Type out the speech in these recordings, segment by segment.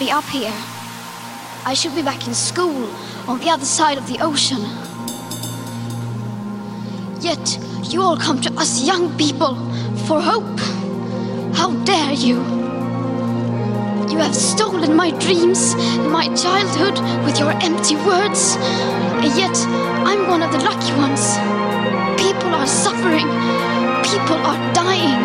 be up here. I should be back in school on the other side of the ocean. Yet you all come to us young people for hope. How dare you? You have stolen my dreams my childhood with your empty words. And yet I'm one of the lucky ones. People are suffering. People are dying.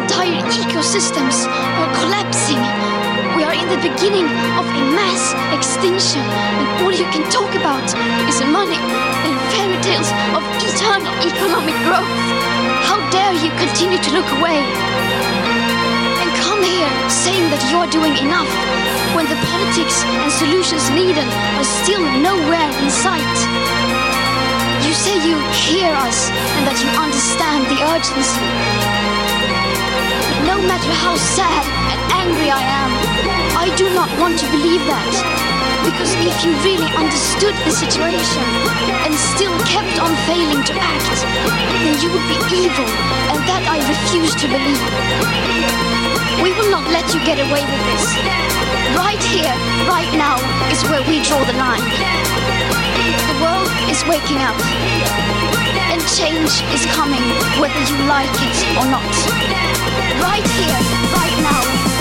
Entire ecosystems are collapsing. We are in the beginning of a mass extinction, and all you can talk about is money and fairy tales of eternal economic growth. How dare you continue to look away? And come here saying that you're doing enough when the politics and solutions needed are still nowhere in sight. You say you hear us and that you understand the urgency. No matter how sad and angry I am, I do not want to believe that. Because if you really understood the situation and still kept on failing to act, then you would be evil, and that I refuse to believe. We will not let you get away with this. Right here, right now, is where we draw the line. The world is waking up, and change is coming, whether you like it or not. Right here, right now,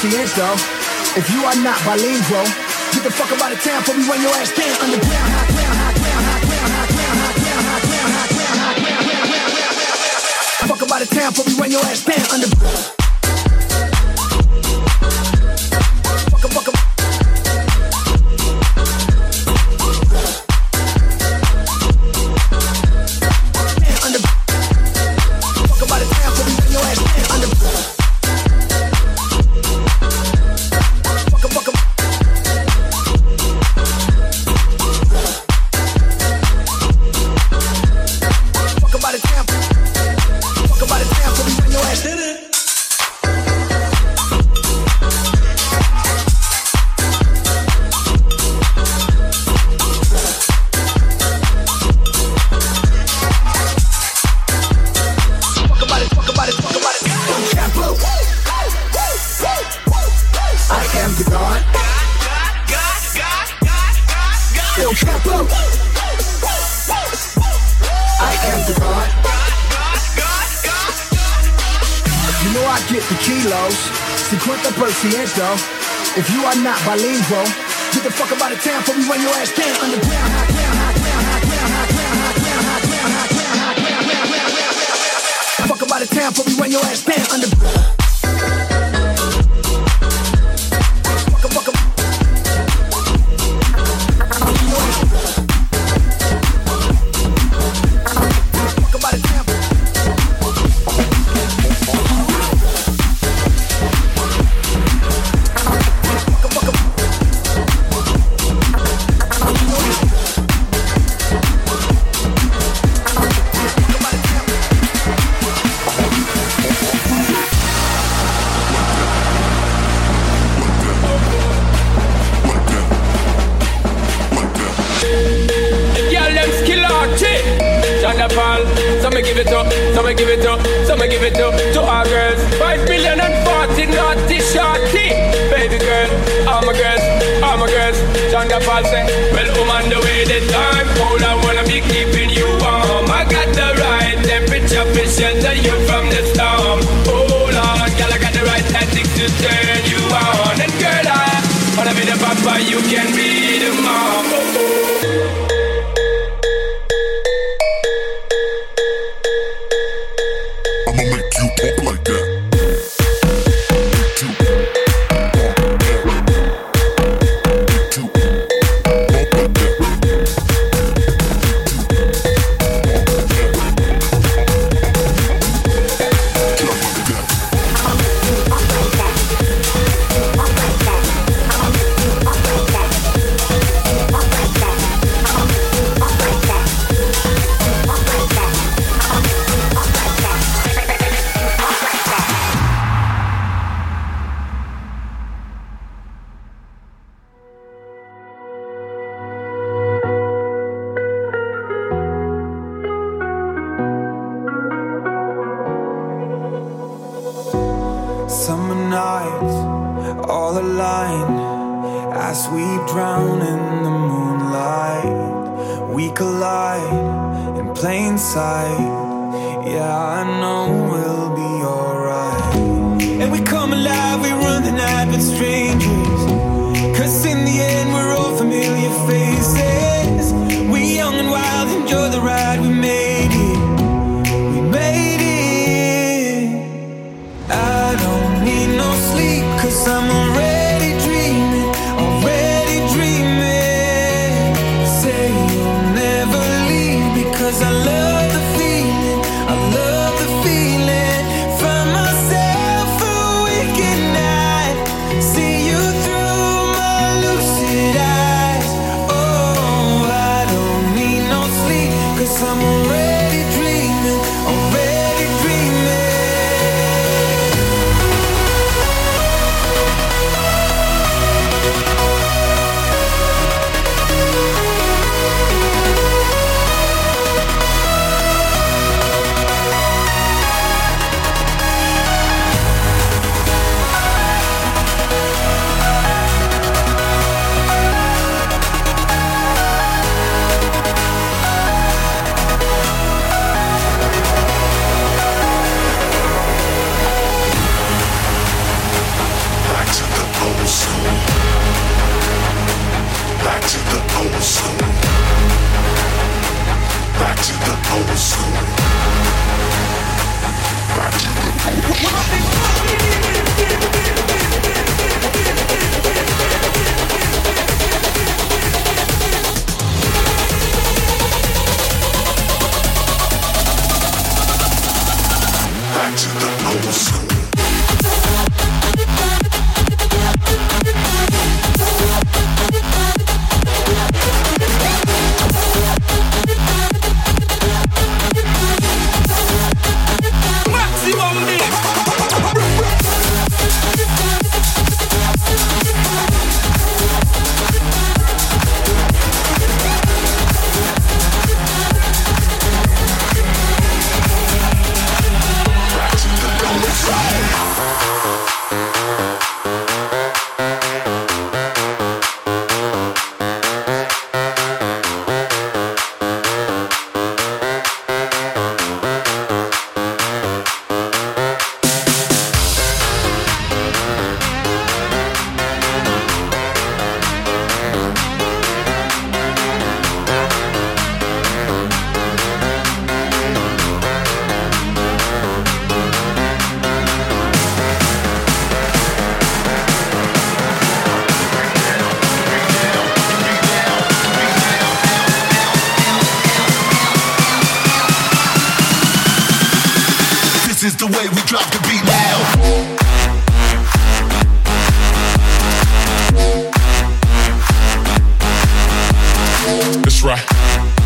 50%. If you are not bilingual, get the fuck up out of town for me when your ass stand underground. High ground, high ground, high ground, high ground, high ground, high ground, high ground, high ground, high ground, high ground. Fuck up out of town for me when your ass stand underground. Fuck Right.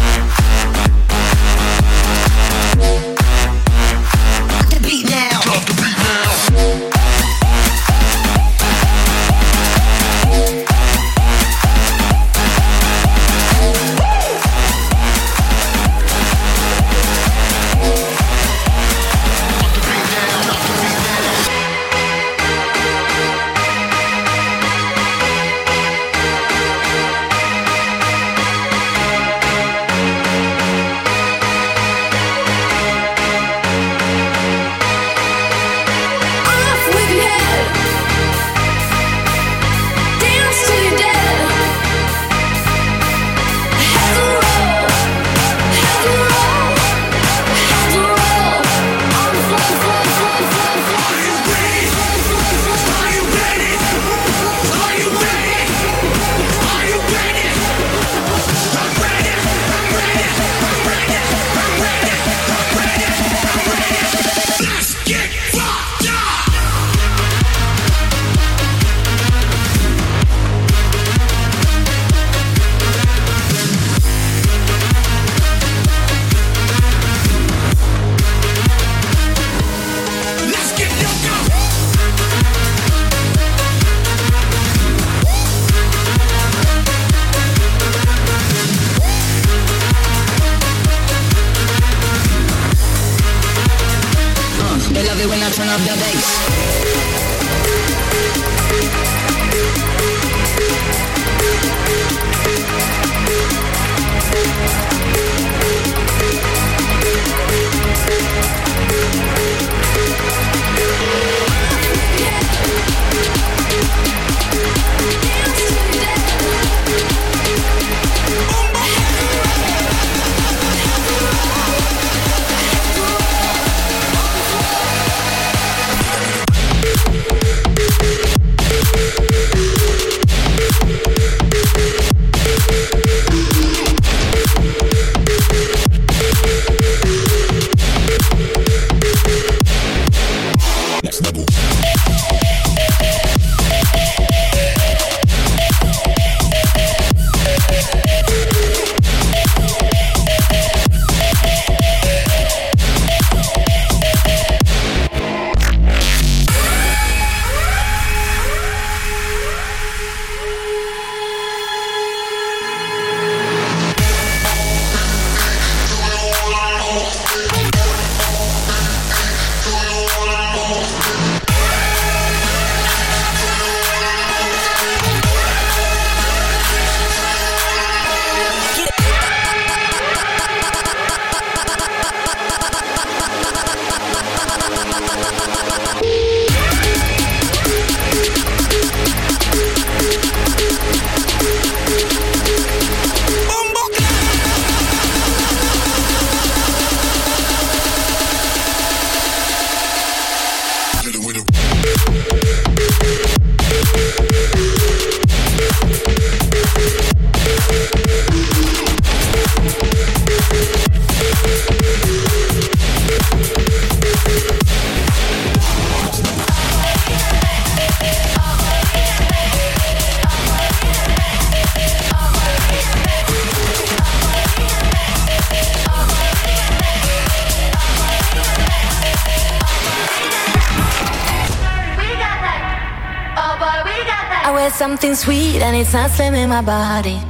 Something sweet and it's not slimming my body.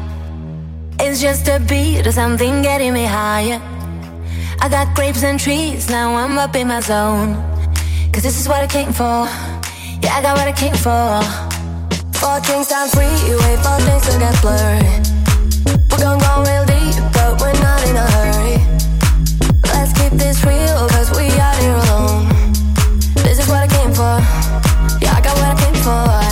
It's just a beat or something getting me higher. I got grapes and trees, now I'm up in my zone. Cause this is what I came for. Yeah, I got what I came for. Four drinks free, wait for things to get blurry. We're gonna go real deep, but we're not in a hurry. Let's keep this real, cause we are here alone. This is what I came for. Yeah, I got what I came for.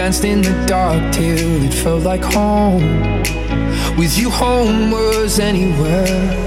danced in the dark till it felt like home. With you, home was anywhere.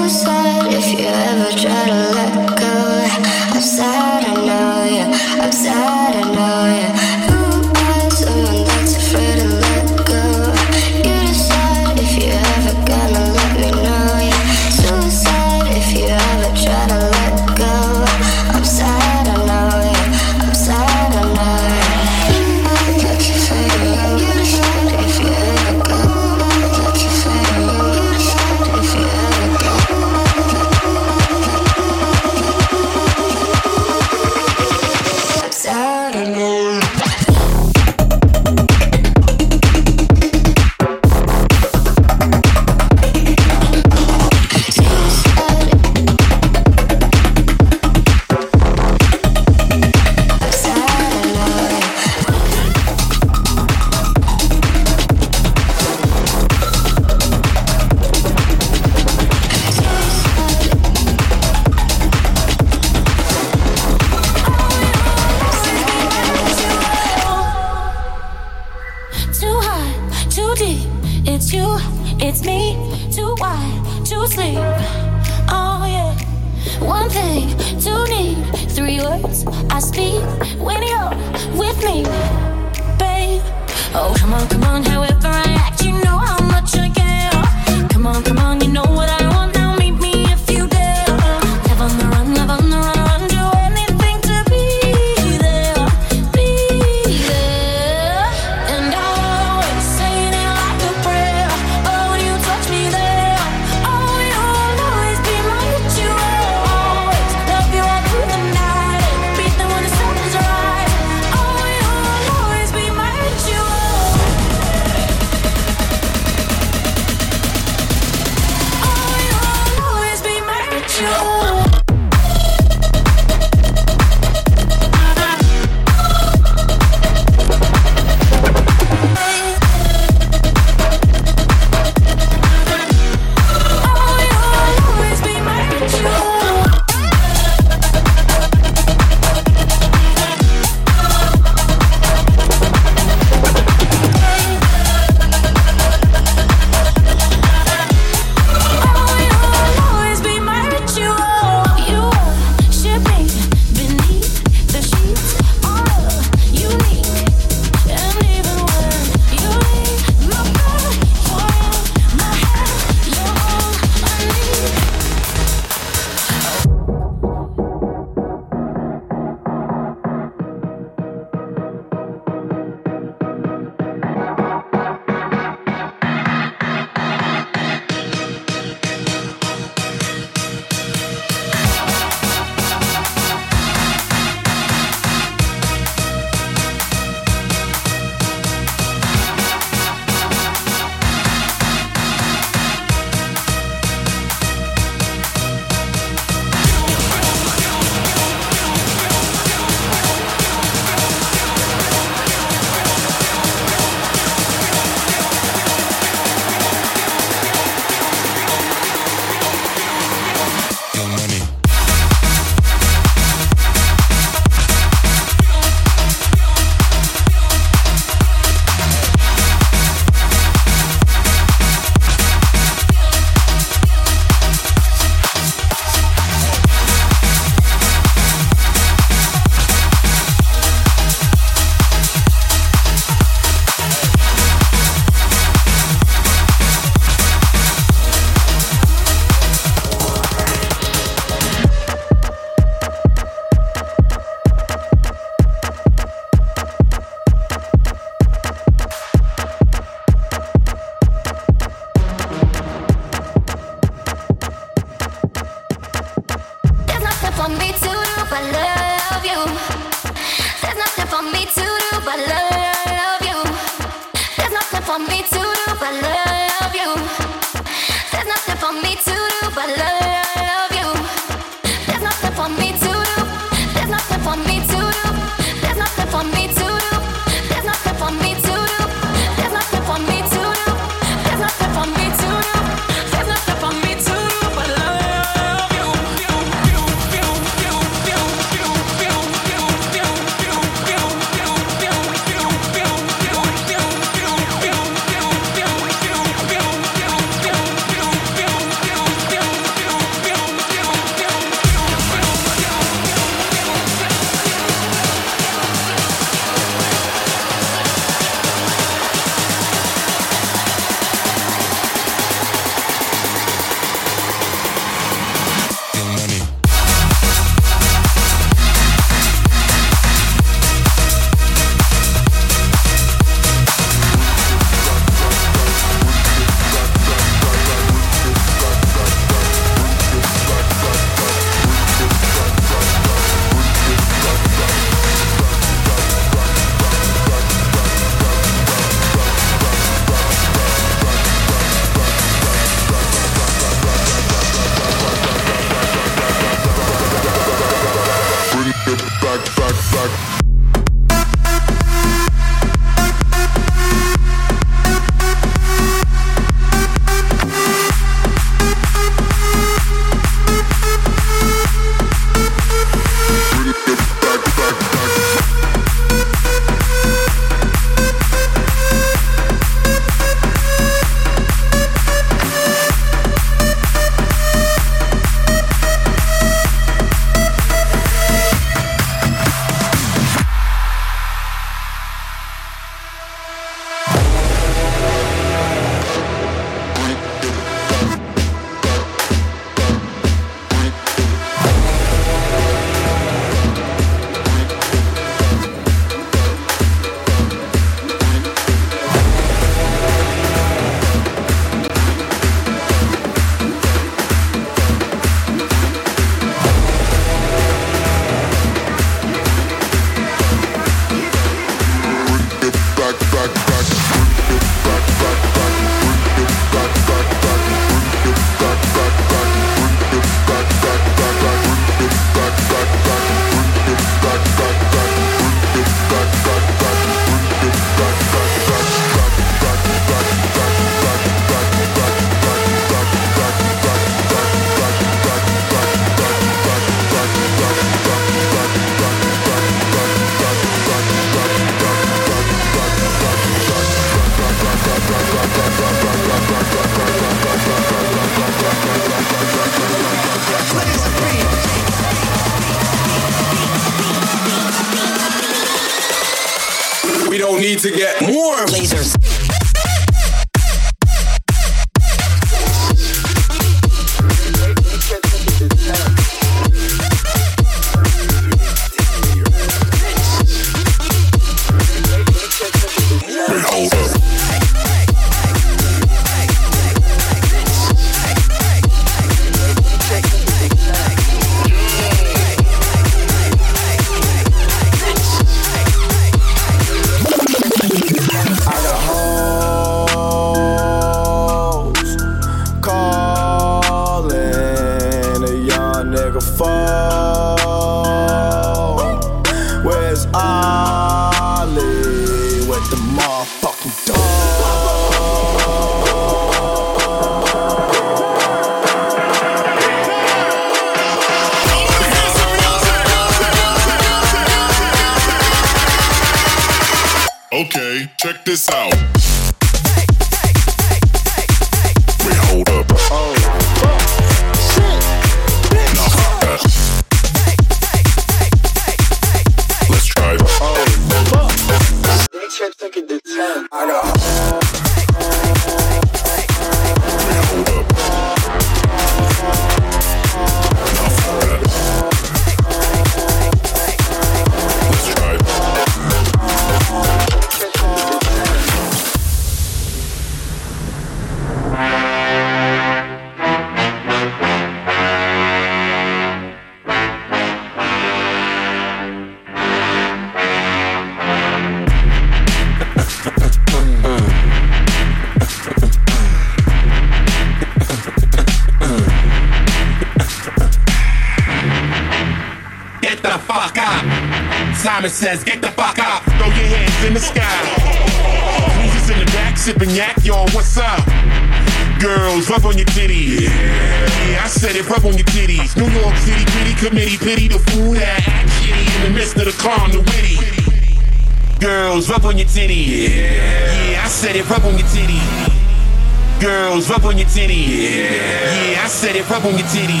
on your titty.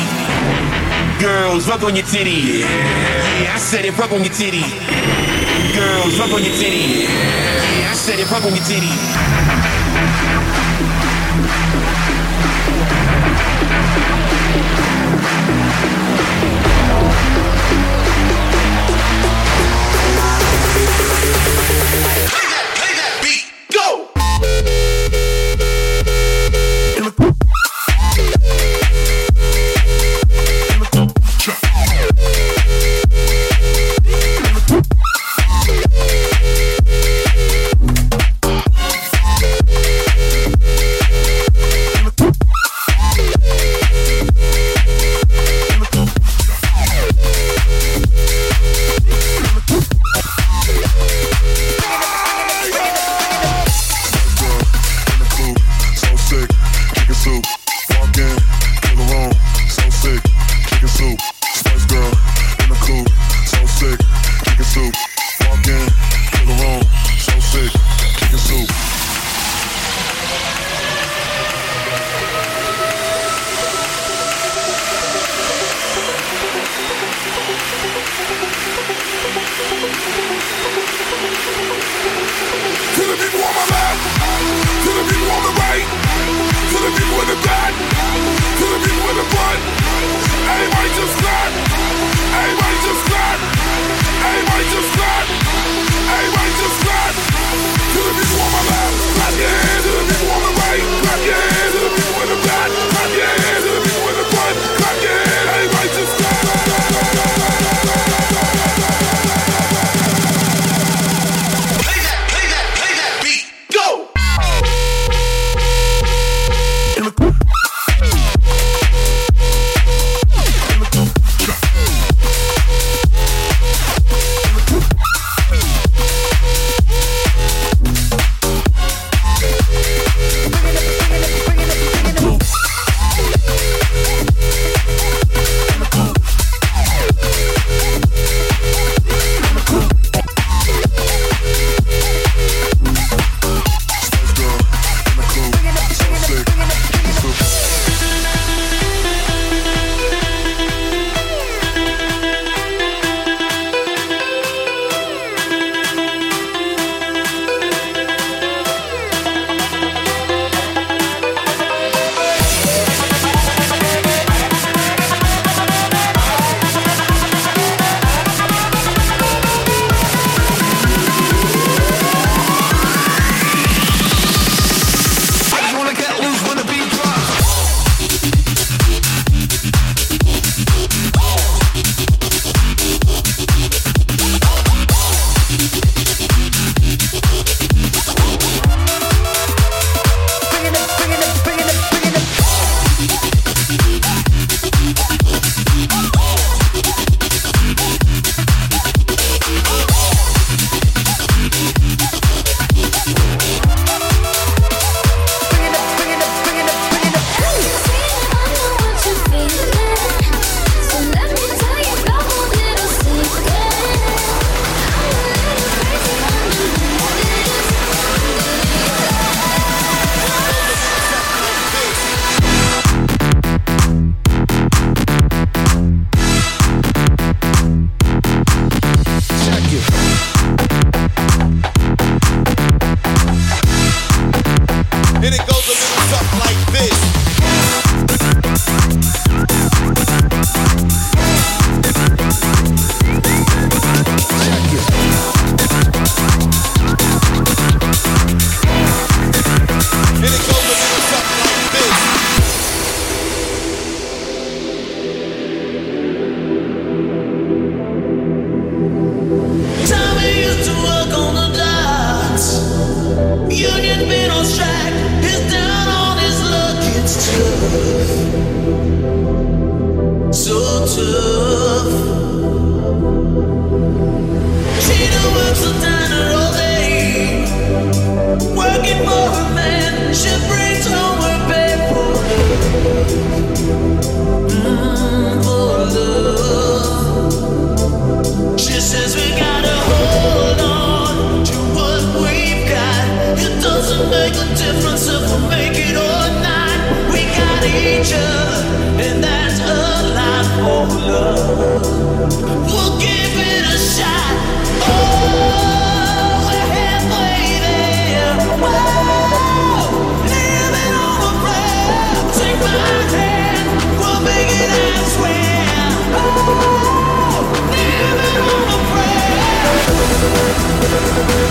Girls, rub on your titty. Yeah, I said it, rub on your titty. Girls, rub on your titty. Yeah, I said it, rub on your titty. We'll give it a shot. Thank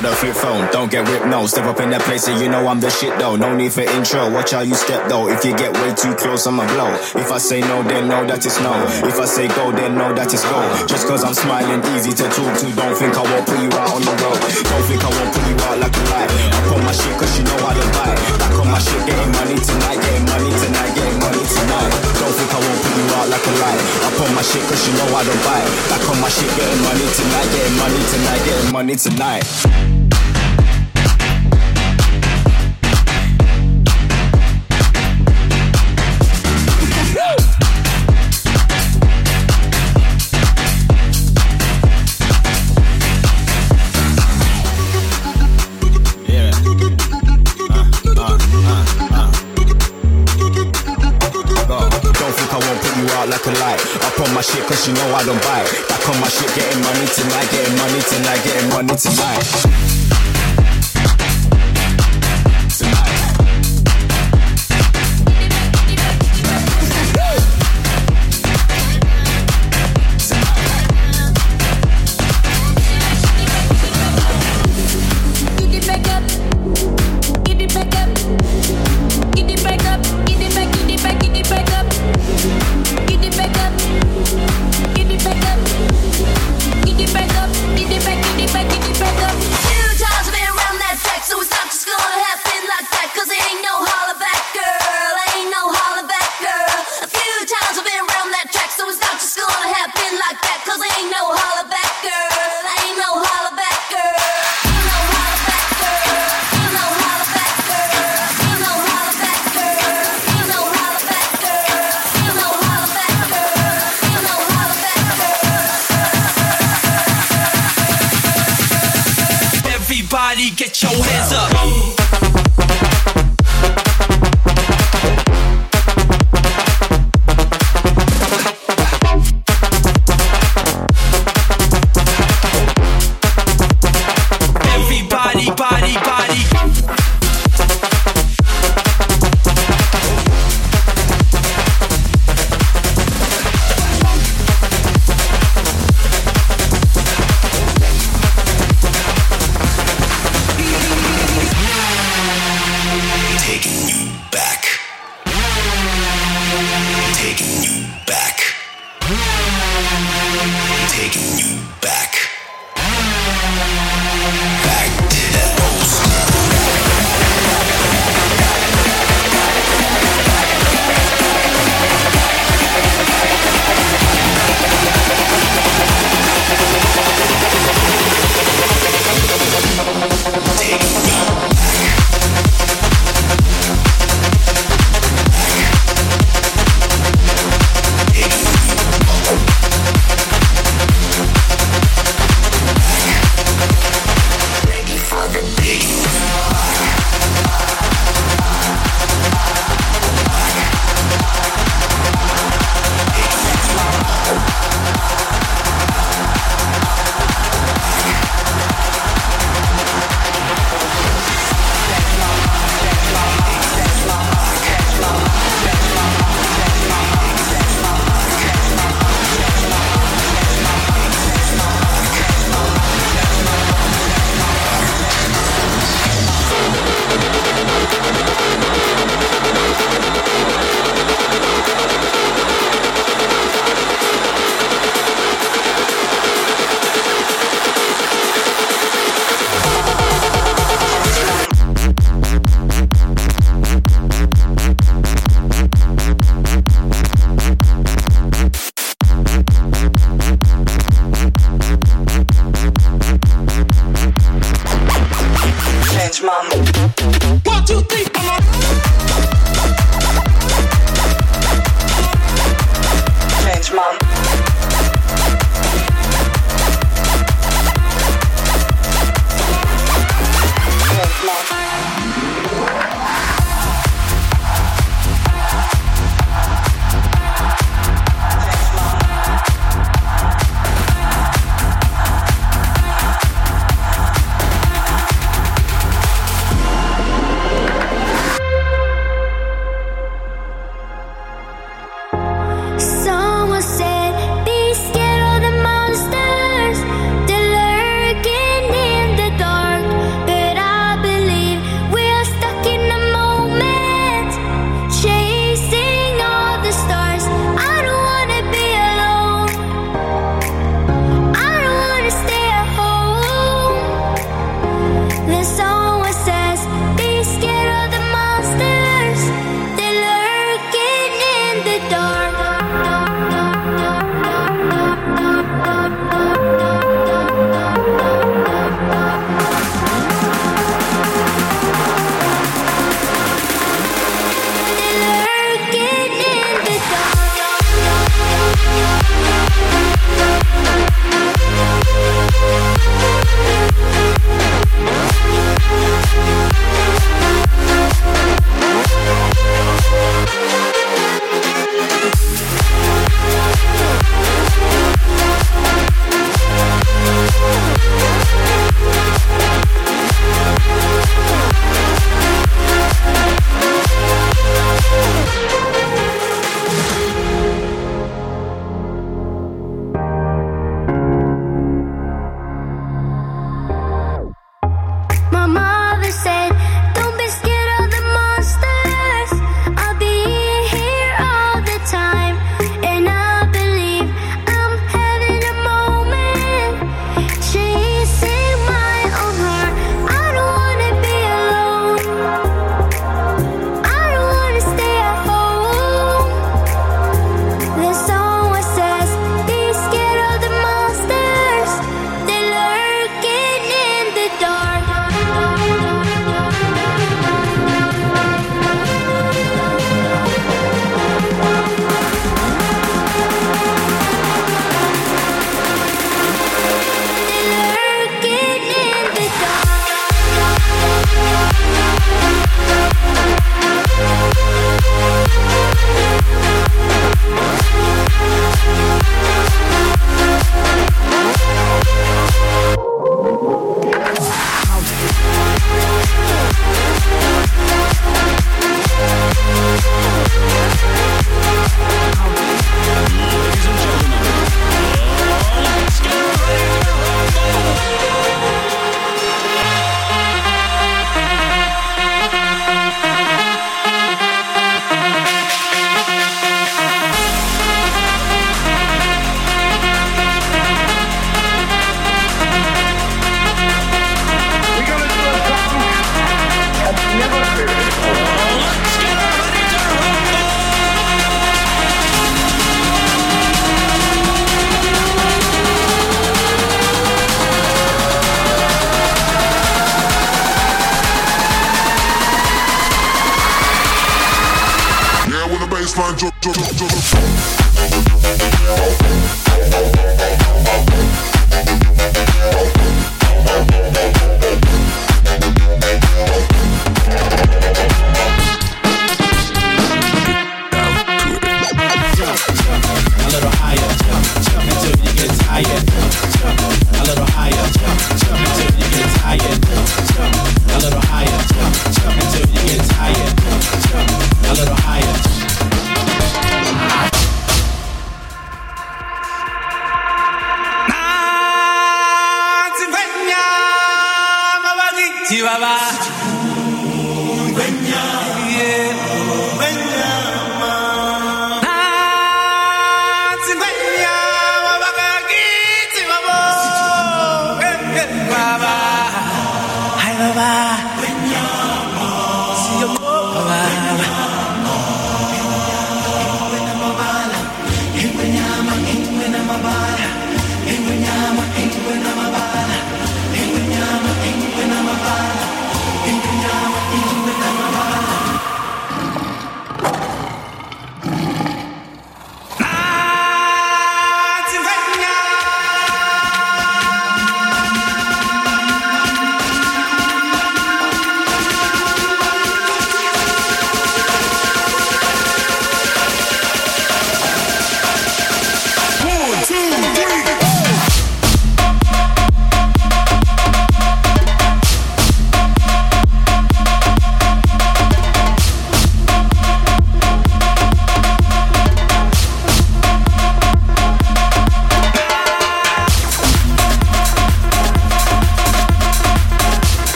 got a flip phone, don't get ripped, no. Step up in that place and you know I'm the shit though. No need for intro, watch how you step though. If you get way too close, I'ma blow. If I say no, then know that it's no. If I say go, then know that it's go. Just cause I'm smiling, easy to talk to. Don't think I won't put you out on the road. Don't think I won't put you out like a light. I put my shit cause you know I don't buy. Back on my shit, getting money tonight, getting money tonight, getting out like a light. I put my shit cause you know I don't buy. Back on my shit, getting money tonight, getting money tonight, getting money tonight. Like. Up on my shit cause you know I don't buy. Back on my shit, getting money tonight, getting money tonight, getting money tonight.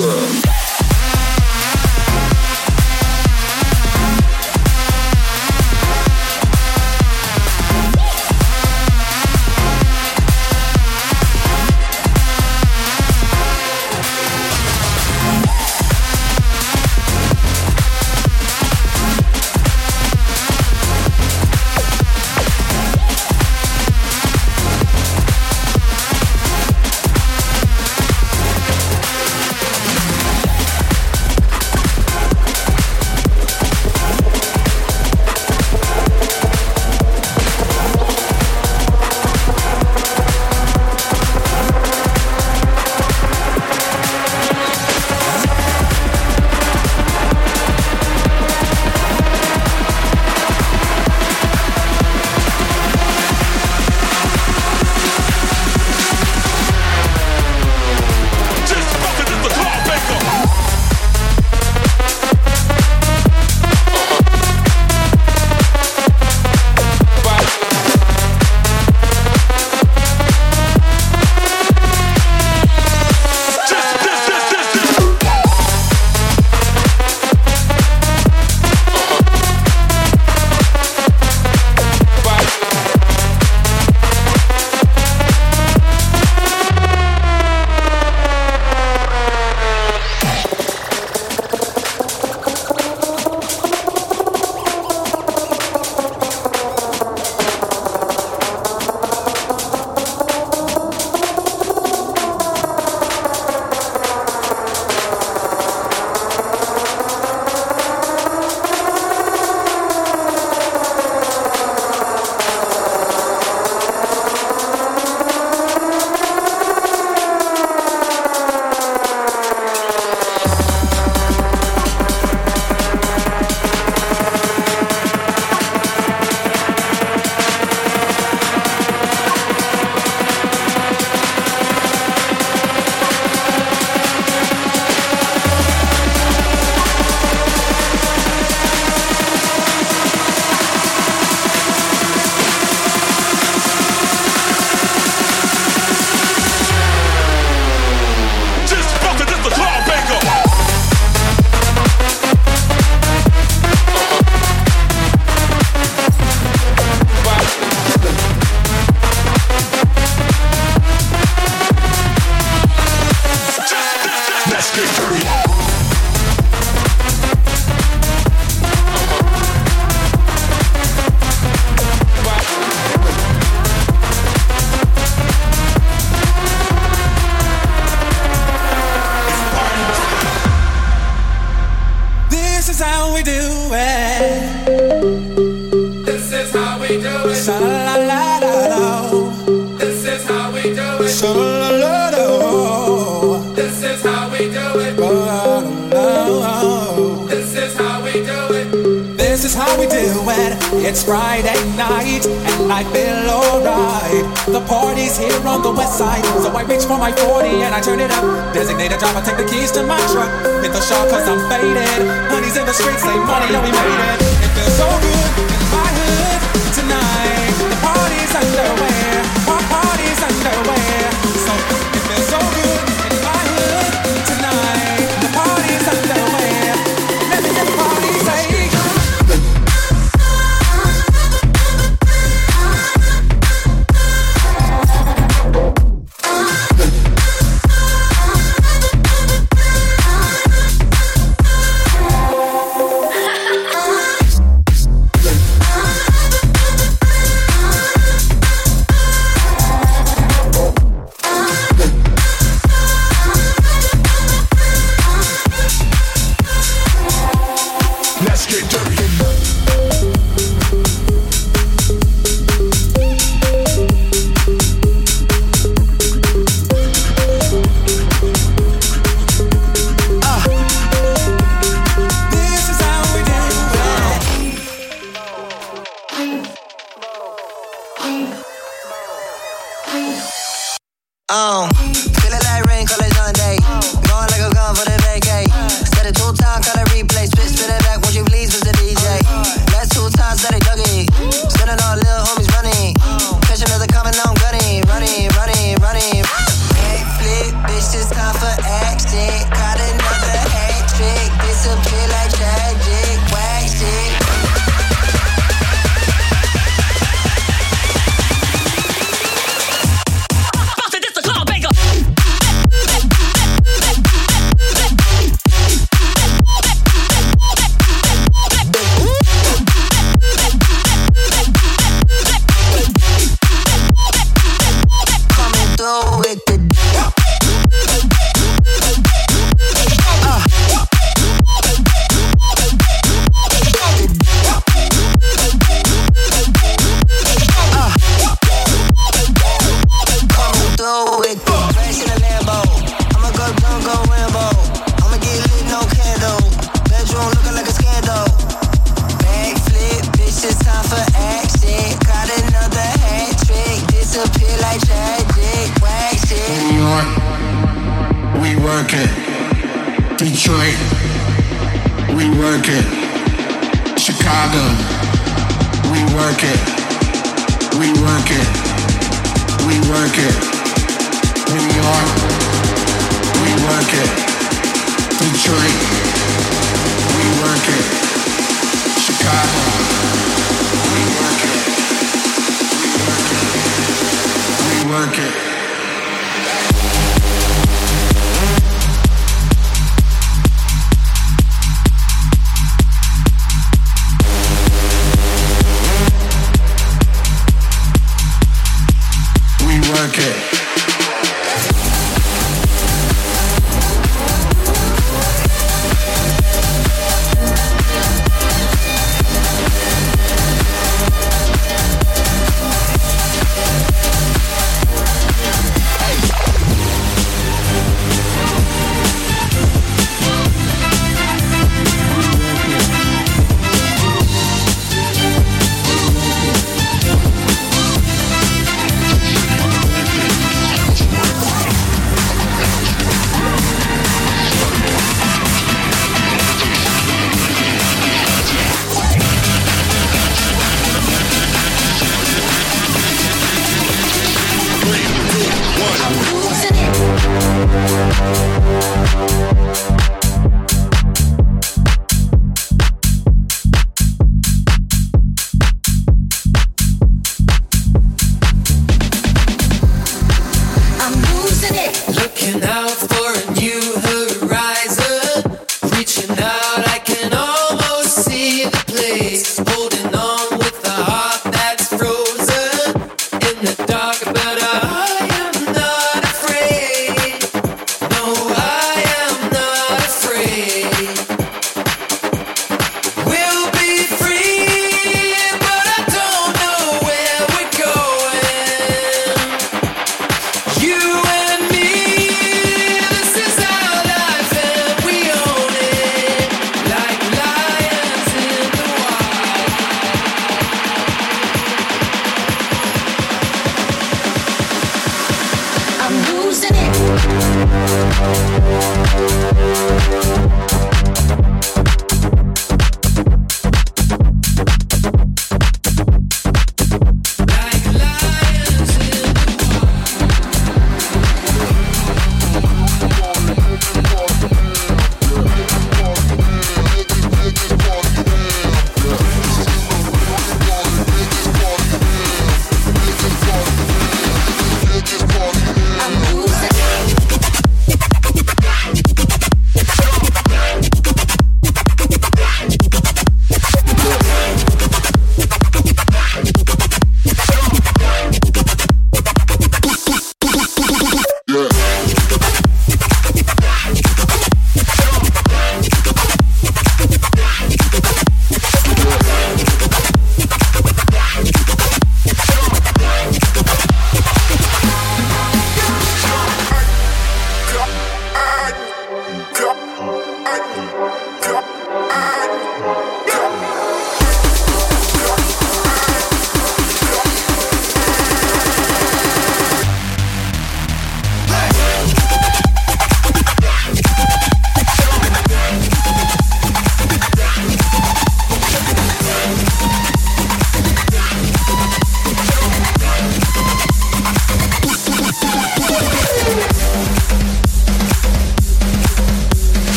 Club.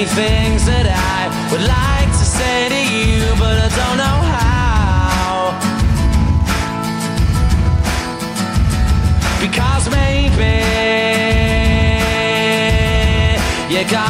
many things that I would like to say to you, but I don't know how. Because maybe you got.